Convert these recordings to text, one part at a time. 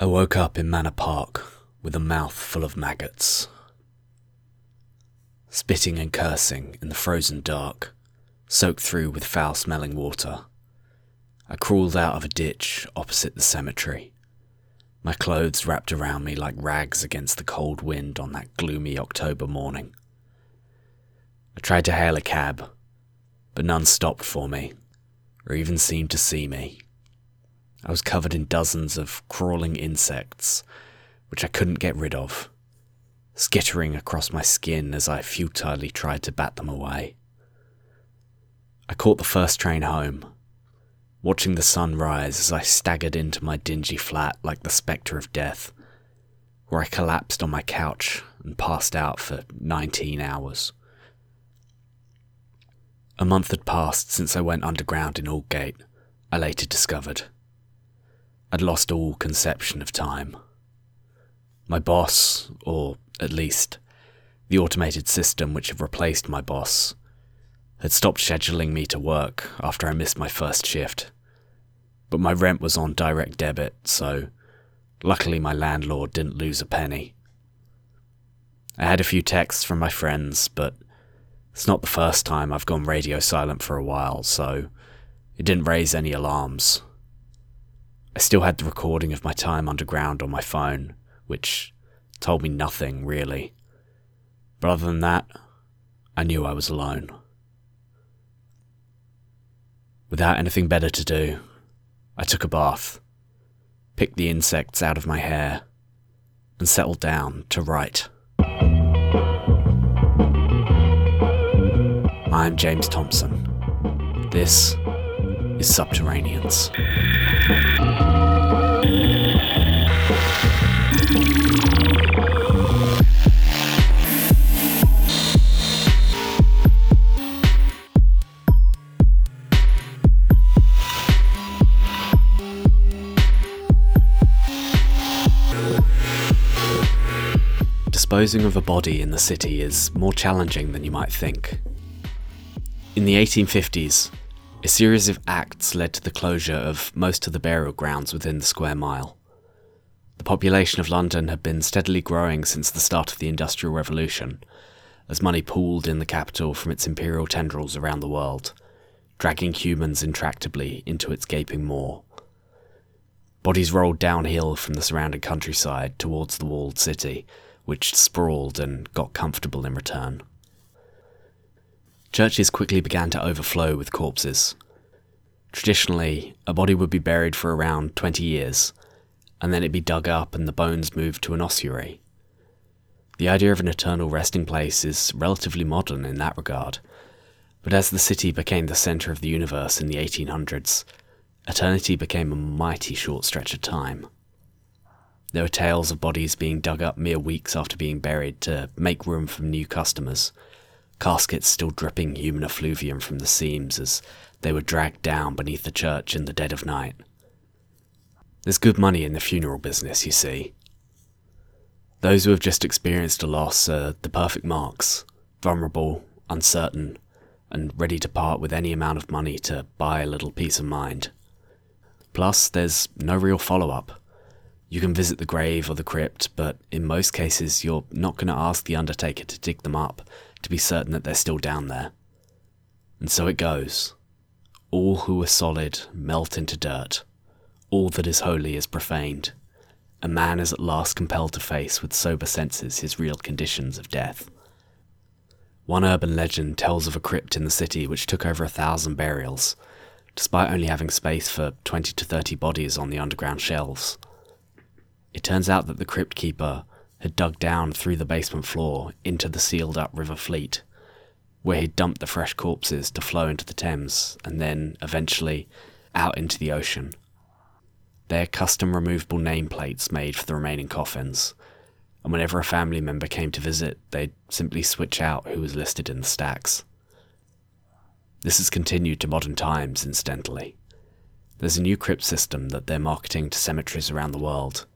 I woke up in Manor Park with a mouth full of maggots. Spitting and cursing in the frozen dark, soaked through with foul smelling water, I crawled out of a ditch opposite the cemetery, my clothes wrapped around me like rags against the cold wind on that gloomy October morning. I tried to hail a cab, but none stopped for me, or even seemed to see me. I was covered in dozens of crawling insects, which I couldn't get rid of, skittering across my skin as I futilely tried to bat them away. I caught the first train home, watching the sun rise as I staggered into my dingy flat like the spectre of death, where I collapsed on my couch and passed out for 19 hours. A month had passed since I went underground in Aldgate, I later discovered. I'd lost all conception of time. My boss, or at least the automated system which had replaced my boss, had stopped scheduling me to work after I missed my first shift. But my rent was on direct debit, so luckily my landlord didn't lose a penny. I had a few texts from my friends, but it's not the first time I've gone radio silent for a while, so it didn't raise any alarms. I still had the recording of my time underground on my phone, which told me nothing, really. But other than that, I knew I was alone. Without anything better to do, I took a bath, picked the insects out of my hair, and settled down to write. I'm James Thompson. This is Subterraneans. Disposing of a body in the city is more challenging than you might think. In the 1850s, a series of acts led to the closure of most of the burial grounds within the square mile. The population of London had been steadily growing since the start of the Industrial Revolution, as money pooled in the capital from its imperial tendrils around the world, dragging humans intractably into its gaping maw. Bodies rolled downhill from the surrounding countryside towards the walled city, which sprawled and got comfortable in return. Churches quickly began to overflow with corpses. Traditionally, a body would be buried for around 20 years, and then it'd be dug up and the bones moved to an ossuary. The idea of an eternal resting place is relatively modern in that regard, but as the city became the centre of the universe in the 1800s, eternity became a mighty short stretch of time. There were tales of bodies being dug up mere weeks after being buried to make room for new customers, caskets still dripping human effluvium from the seams as they were dragged down beneath the church in the dead of night. There's good money in the funeral business, you see. Those who have just experienced a loss are the perfect marks, vulnerable, uncertain, and ready to part with any amount of money to buy a little peace of mind. Plus, there's no real follow up. You can visit the grave or the crypt, but in most cases, you're not going to ask the undertaker to dig them up to be certain that they're still down there. And so it goes. All who are solid melt into dirt. All that is holy is profaned. A man is at last compelled to face with sober senses his real conditions of death. One urban legend tells of a crypt in the city which took over a thousand burials, despite only having space for 20 to 30 bodies on the underground shelves. It turns out that the crypt keeper had dug down through the basement floor into the sealed up River Fleet, where he'd dumped the fresh corpses to flow into the Thames and then, eventually, out into the ocean. They had custom removable nameplates made for the remaining coffins, and whenever a family member came to visit, they'd simply switch out who was listed in the stacks. This has continued to modern times, incidentally. There's a new crypt system that they're marketing to cemeteries around the world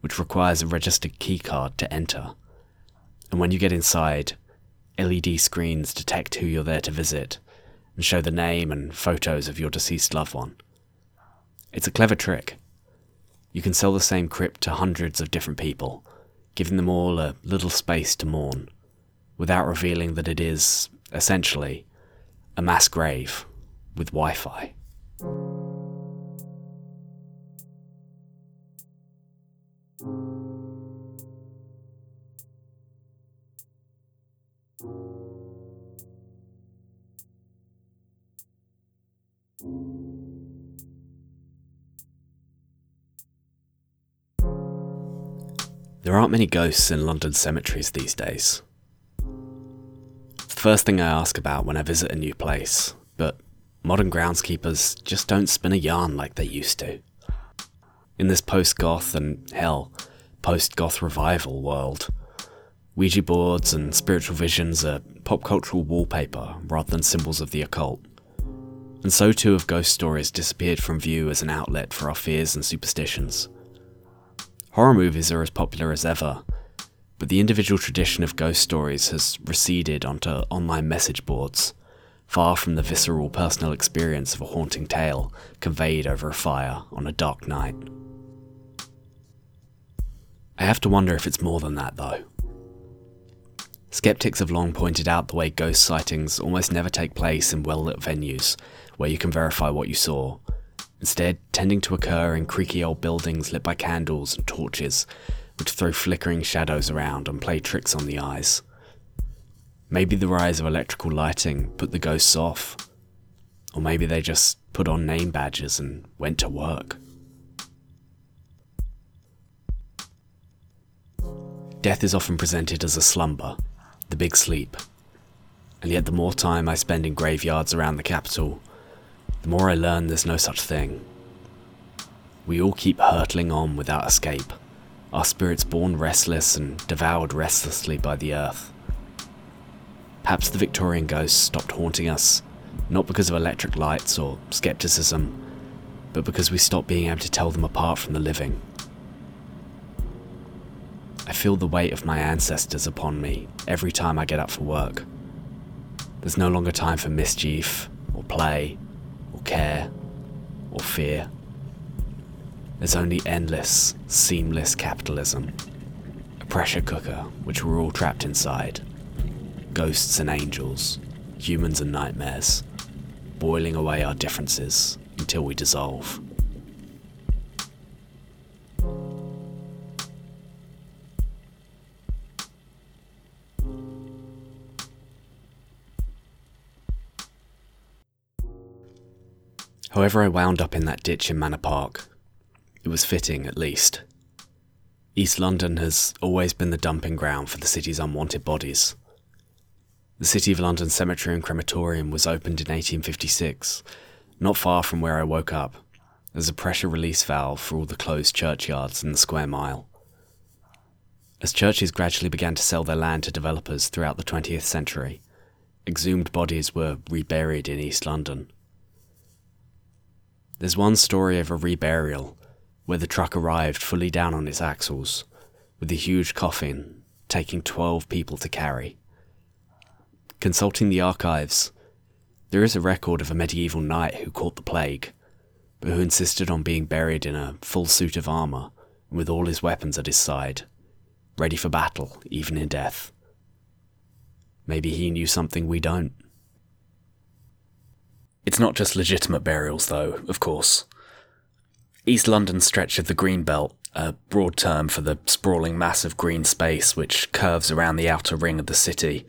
which requires a registered keycard to enter. And when you get inside, LED screens detect who you're there to visit and show the name and photos of your deceased loved one. It's a clever trick. you can sell the same crypt to hundreds of different people, giving them all a little space to mourn, without revealing that it is, essentially, a mass grave with Wi Fi. There aren't many ghosts in London cemeteries these days. First thing I ask about when I visit a new place, but modern groundskeepers just don't spin a yarn like they used to. In this post goth and, hell, post goth revival world, Ouija boards and spiritual visions are pop cultural wallpaper rather than symbols of the occult. And so too have ghost stories disappeared from view as an outlet for our fears and superstitions. Horror movies are as popular as ever, but the individual tradition of ghost stories has receded onto online message boards, far from the visceral personal experience of a haunting tale conveyed over a fire on a dark night. I have to wonder if it's more than that, though. Skeptics have long pointed out the way ghost sightings almost never take place in well lit venues where you can verify what you saw, instead tending to occur in creaky old buildings lit by candles and torches, which throw flickering shadows around and play tricks on the eyes. Maybe the rise of electrical lighting put the ghosts off, or maybe they just put on name badges and went to work. Death is often presented as a slumber, the big sleep, and yet the more time I spend in graveyards around the capital, the more I learn there's no such thing. We all keep hurtling on without escape, our spirits born restless and devoured restlessly by the earth. Perhaps the Victorian ghosts stopped haunting us, not because of electric lights or skepticism, but because we stopped being able to tell them apart from the living. I feel the weight of my ancestors upon me every time I get up for work. There's no longer time for mischief, or play, care, or fear. There's only endless, seamless capitalism. A pressure cooker which we're all trapped inside. Ghosts and angels, humans and nightmares, boiling away our differences until we dissolve. However, I wound up in that ditch in Manor Park. It was fitting, at least. East London has always been the dumping ground for the city's unwanted bodies. The City of London Cemetery and Crematorium was opened in 1856, not far from where I woke up, as a pressure release valve for all the closed churchyards in the square mile. As churches gradually began to sell their land to developers throughout the 20th century, exhumed bodies were reburied in East London. There's one story of a reburial where the truck arrived fully down on its axles, with a huge coffin taking 12 people to carry. Consulting the archives, there is a record of a medieval knight who caught the plague, but who insisted on being buried in a full suit of armour with all his weapons at his side, ready for battle, even in death. Maybe he knew something we don't. It's not just legitimate burials, though, of course. East London's stretch of the Green Belt, a broad term for the sprawling mass of green space which curves around the outer ring of the city,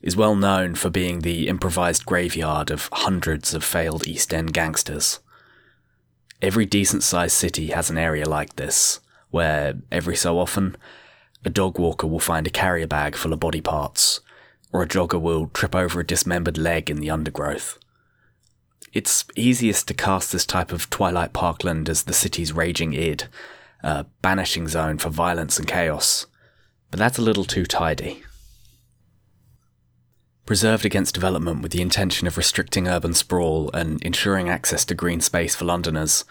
is well known for being the improvised graveyard of hundreds of failed East End gangsters. Every decent sized city has an area like this, where, every so often, a dog walker will find a carrier bag full of body parts, or a jogger will trip over a dismembered leg in the undergrowth. It's easiest to cast this type of Twilight Parkland as the city's raging id, a banishing zone for violence and chaos, but that's a little too tidy. Preserved against development with the intention of restricting urban sprawl and ensuring access to green space for Londoners,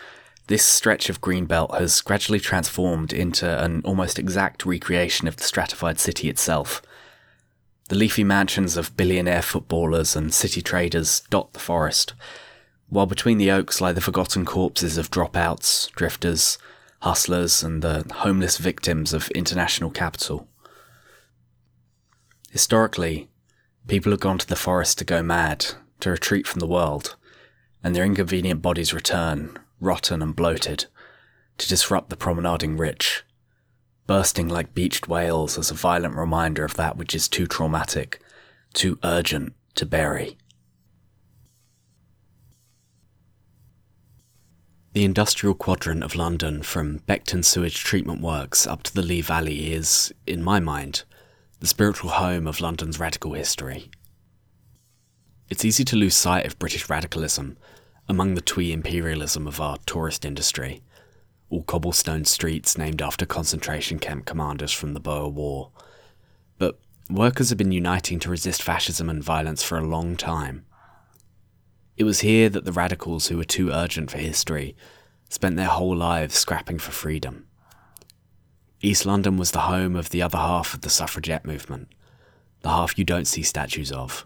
this stretch of green belt has gradually transformed into an almost exact recreation of the stratified city itself. The leafy mansions of billionaire footballers and city traders dot the forest, while between the oaks lie the forgotten corpses of dropouts, drifters, hustlers, and the homeless victims of international capital. Historically, people have gone to the forest to go mad, to retreat from the world, and their inconvenient bodies return, rotten and bloated, to disrupt the promenading rich, bursting like beached whales as a violent reminder of that which is too traumatic, too urgent to bury. The industrial quadrant of London, from Beckton Sewage Treatment Works up to the Lee Valley, is, in my mind, the spiritual home of London's radical history. It's easy to lose sight of British radicalism among the twee imperialism of our tourist industry, all cobblestone streets named after concentration camp commanders from the Boer War. But workers have been uniting to resist fascism and violence for a long time. It was here that the radicals who were too urgent for history spent their whole lives scrapping for freedom. East London was the home of the other half of the suffragette movement, the half you don't see statues of.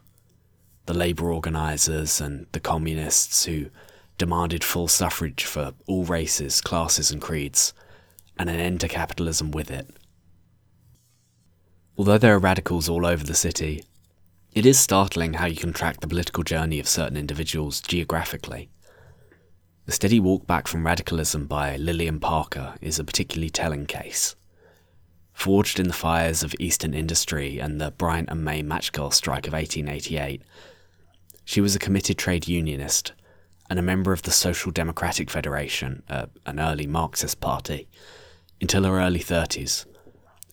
The labour organisers and the communists who demanded full suffrage for all races, classes, and creeds, and an end to capitalism with it. Although there are radicals all over the city, it is startling how you can track the political journey of certain individuals geographically. The steady walk back from radicalism by Lillian Parker is a particularly telling case. Forged in the fires of Eastern industry and the Bryant and May Matchgirl strike of 1888, she was a committed trade unionist and a member of the Social Democratic Federation, uh, an early Marxist party, until her early 30s,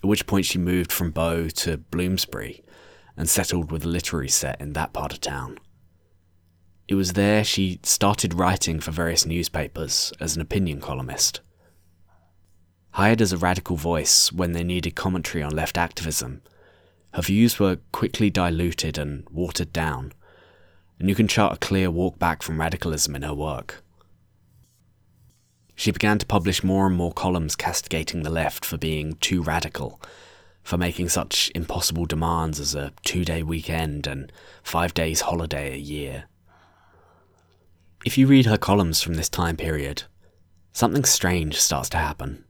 at which point she moved from Bow to Bloomsbury and settled with a literary set in that part of town. It was there she started writing for various newspapers as an opinion columnist. Hired as a radical voice when they needed commentary on left activism, her views were quickly diluted and watered down, and you can chart a clear walk back from radicalism in her work. She began to publish more and more columns castigating the left for being too radical for making such impossible demands as a two day weekend and five days holiday a year. If you read her columns from this time period, something strange starts to happen.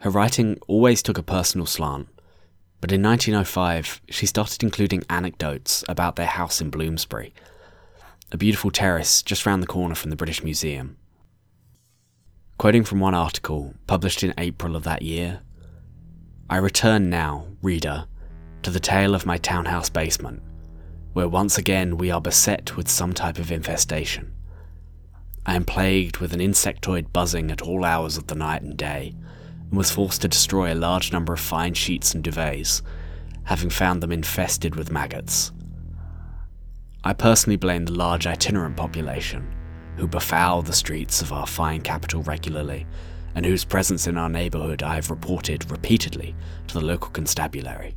Her writing always took a personal slant, but in 1905 she started including anecdotes about their house in Bloomsbury, a beautiful terrace just round the corner from the British Museum. Quoting from one article published in April of that year, I return now, reader, to the tale of my townhouse basement, where once again we are beset with some type of infestation. I am plagued with an insectoid buzzing at all hours of the night and day, and was forced to destroy a large number of fine sheets and duvets, having found them infested with maggots. I personally blame the large itinerant population, who befoul the streets of our fine capital regularly and whose presence in our neighbourhood I have reported repeatedly to the local constabulary.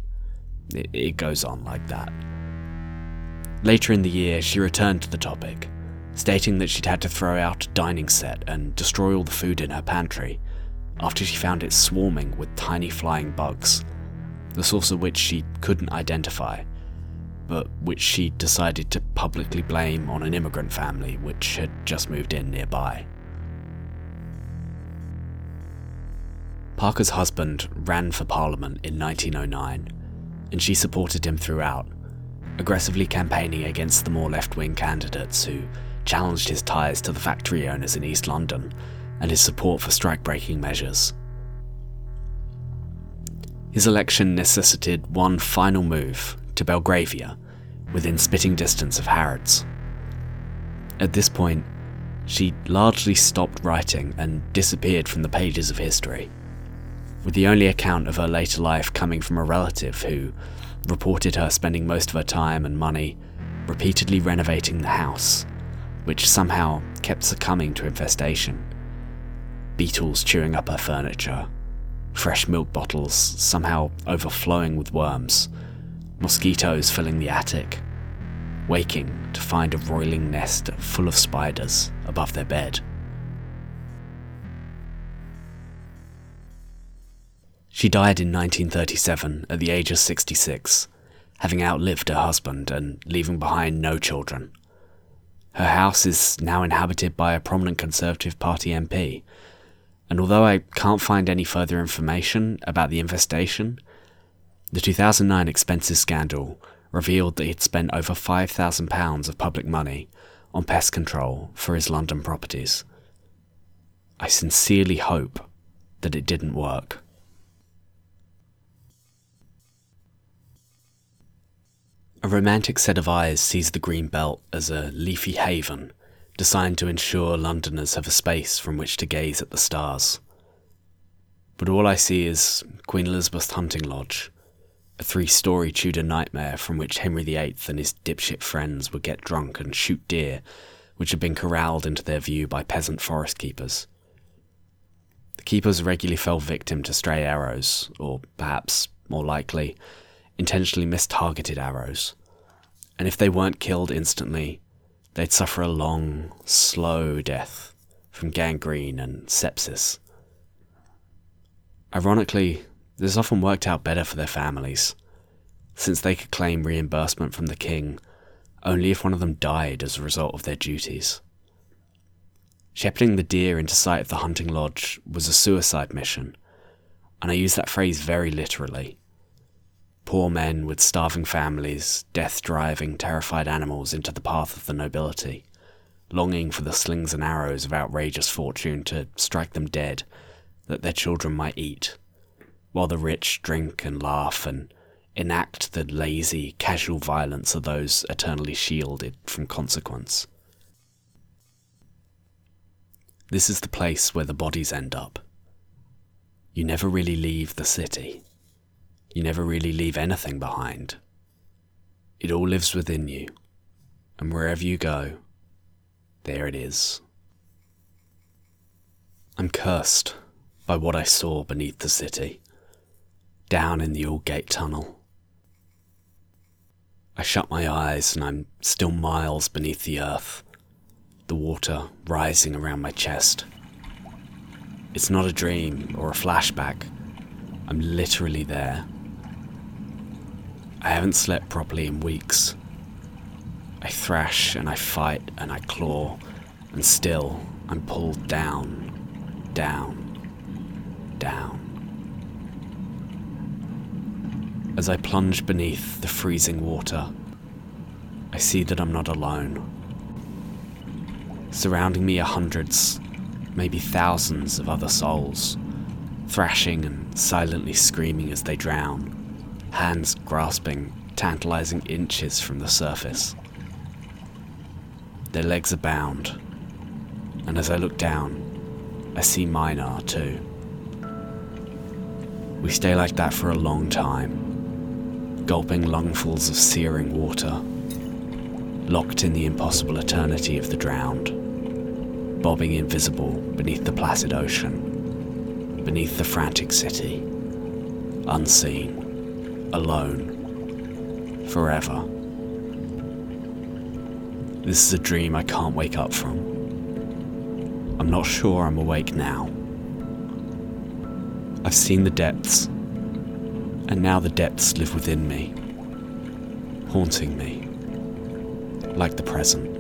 It, it goes on like that. Later in the year, she returned to the topic, stating that she'd had to throw out a dining set and destroy all the food in her pantry after she found it swarming with tiny flying bugs, the source of which she couldn't identify, but which she decided to publicly blame on an immigrant family which had just moved in nearby. Parker's husband ran for Parliament in 1909, and she supported him throughout, aggressively campaigning against the more left wing candidates who challenged his ties to the factory owners in East London and his support for strike breaking measures. His election necessitated one final move to Belgravia, within spitting distance of Harrods. At this point, she largely stopped writing and disappeared from the pages of history with the only account of her later life coming from a relative who reported her spending most of her time and money repeatedly renovating the house, which somehow kept succumbing to infestation. Beetles chewing up her furniture, fresh milk bottles somehow overflowing with worms, mosquitoes filling the attic, waking to find a roiling nest full of spiders above their bed. She died in 1937 at the age of 66, having outlived her husband and leaving behind no children. Her house is now inhabited by a prominent Conservative Party MP, And although I can't find any further information about the infestation, the 2009 expenses scandal revealed that he'd spent over £5,000 of public money on pest control for his London properties. I sincerely hope that it didn't work. A romantic set of eyes sees the green belt as a leafy haven designed to ensure Londoners have a space from which to gaze at the stars. But all I see is Queen Elizabeth's Hunting Lodge, a three story Tudor nightmare from which Henry VIII and his dipshit friends would get drunk and shoot deer, which had been corralled into their view by peasant forest keepers. The keepers regularly fell victim to stray arrows, or perhaps, more likely, intentionally mistargeted arrows. And if they weren't killed instantly, they'd suffer a long, slow death from gangrene and sepsis. Ironically, this often worked out better for their families, since they could claim reimbursement from the king only if one of them died as a result of their duties. Shepherding the deer into sight of the hunting lodge was a suicide mission, and I use that phrase very literally. Poor men with starving families, death driving terrified animals into the path of the nobility, longing for the slings and arrows of outrageous fortune to strike them dead, that their children might eat, while the rich drink and laugh and enact the lazy, casual violence of those eternally shielded from consequence. This is the place where the bodies end up. You never really leave the city. You never really leave anything behind. It all lives within you, and wherever you go, there it is. I'm cursed by what I saw beneath the city, down in the Aldgate Tunnel. I shut my eyes and I'm still miles beneath the earth, the water rising around my chest. It's not a dream or a flashback. I'm literally there. I haven't slept properly in weeks. I thrash and I fight and I claw, and still I'm pulled down, down, down. As I plunge beneath the freezing water, I see that I'm not alone. Surrounding me are hundreds, maybe thousands of other souls, thrashing and silently screaming as they drown hands grasping tantalizing inches from the surface. Their legs are bound, and as I look down, I see mine are too. We stay like that for a long time, gulping lungfuls of searing water, locked in the impossible eternity of the drowned, bobbing invisible beneath the placid ocean, beneath the frantic city, unseen alone, forever. This is a dream I can't wake up from. I'm not sure I'm awake now. I've seen the depths, and now the depths live within me, haunting me, like the present.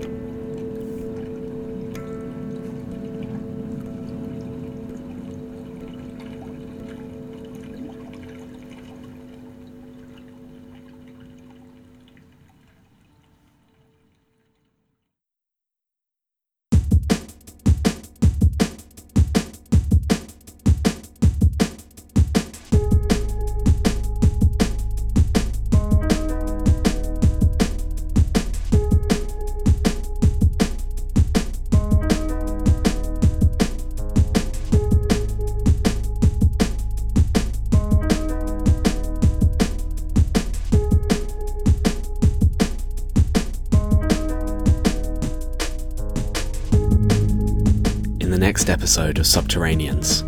Episode of Subterraneans,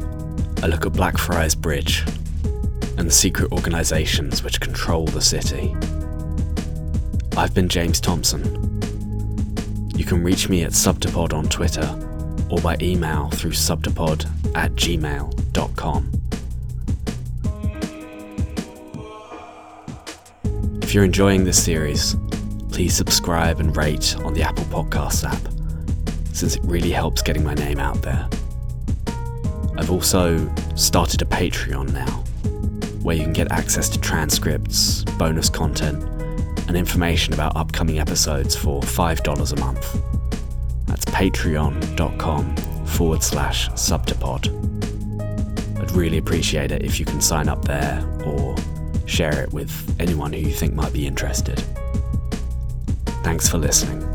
a look at Blackfriars Bridge and the secret organisations which control the city. I've been James Thompson. You can reach me at Subtopod on Twitter or by email through subtopod at gmail.com. If you're enjoying this series, please subscribe and rate on the Apple Podcasts app since it really helps getting my name out there. I've also started a Patreon now, where you can get access to transcripts, bonus content, and information about upcoming episodes for $5 a month. That's patreon.com forward slash subtopod. I'd really appreciate it if you can sign up there or share it with anyone who you think might be interested. Thanks for listening.